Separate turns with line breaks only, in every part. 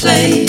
place.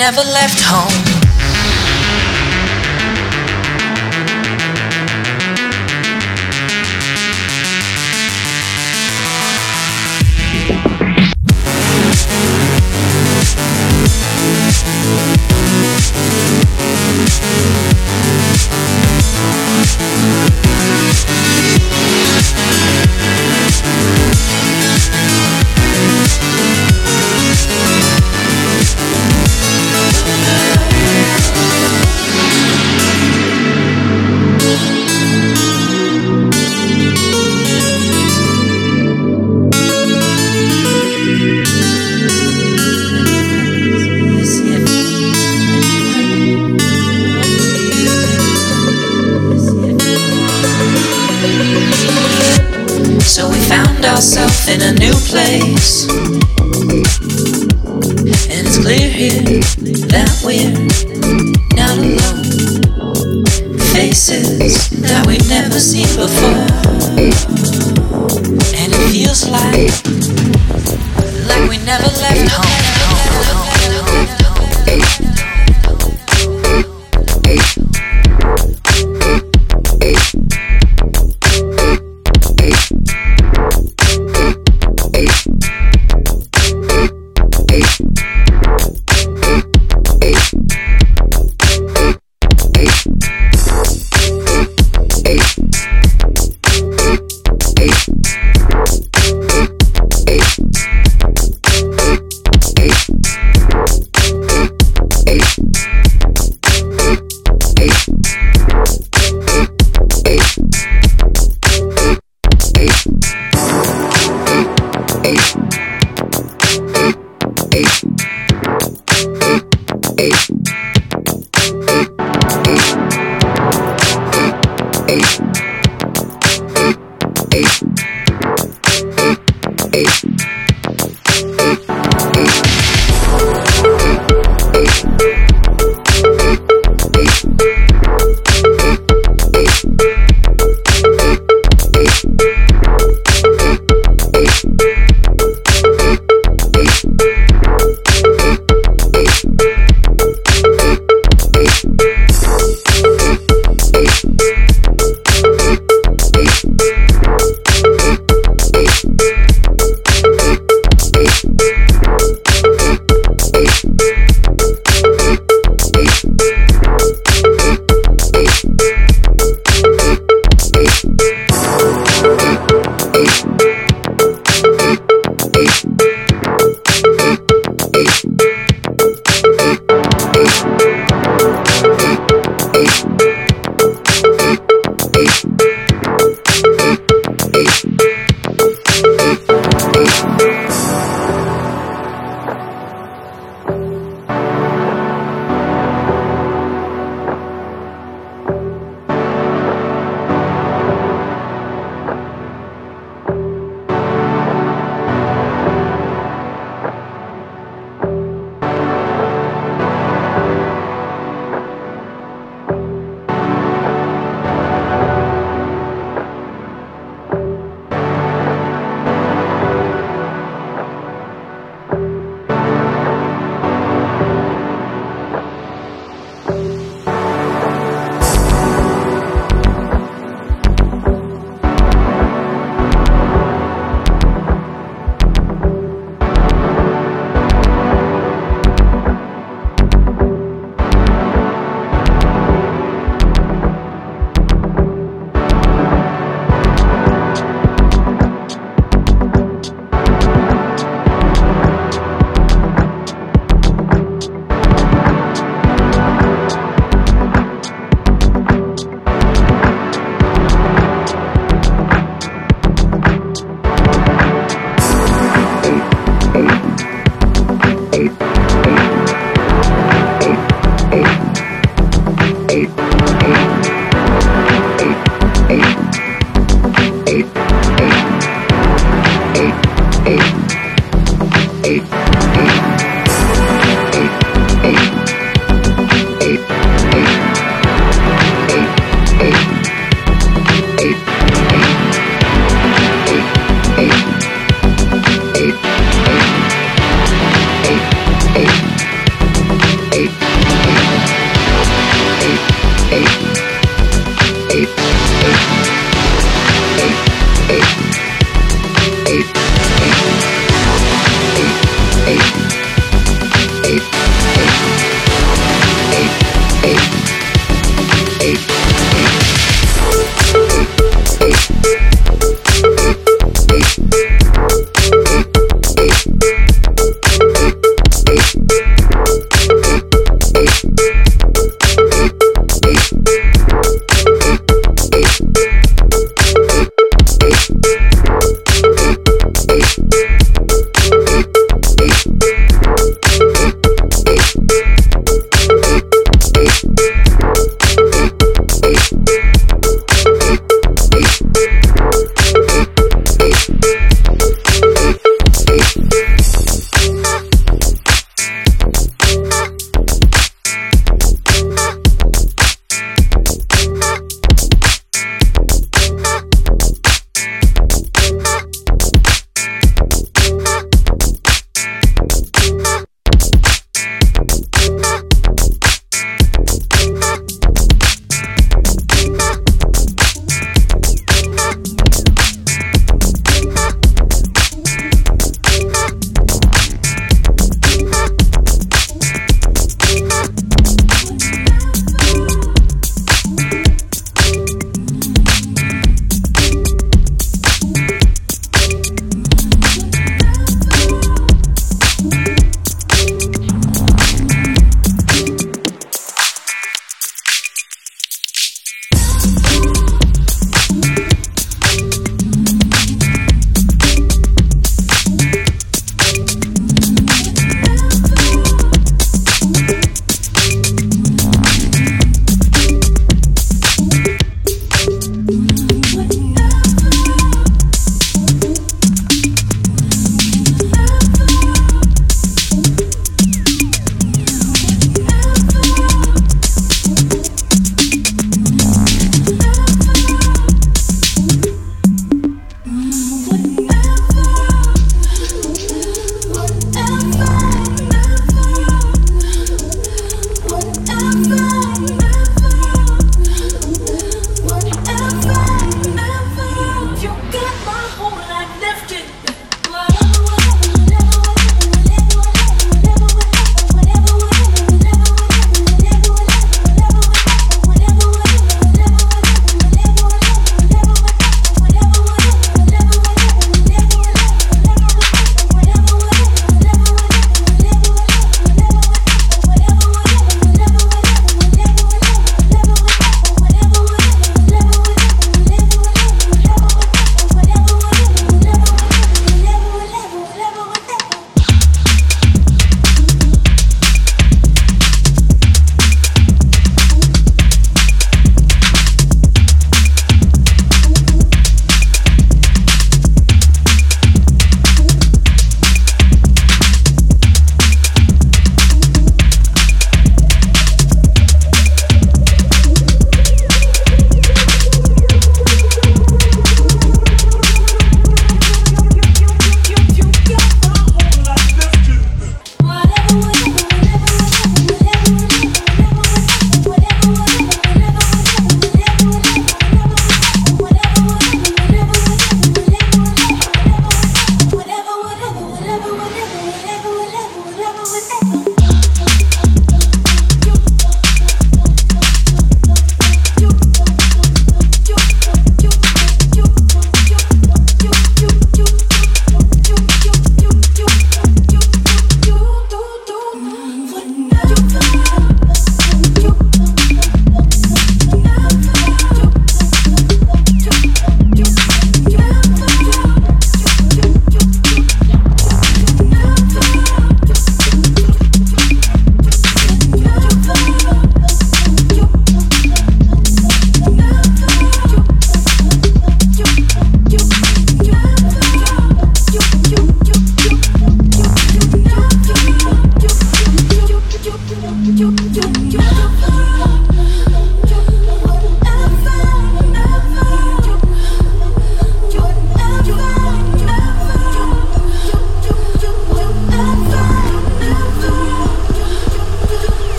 never left home. in a new place. And it's clear here that we're not alone. Faces that we've never seen before.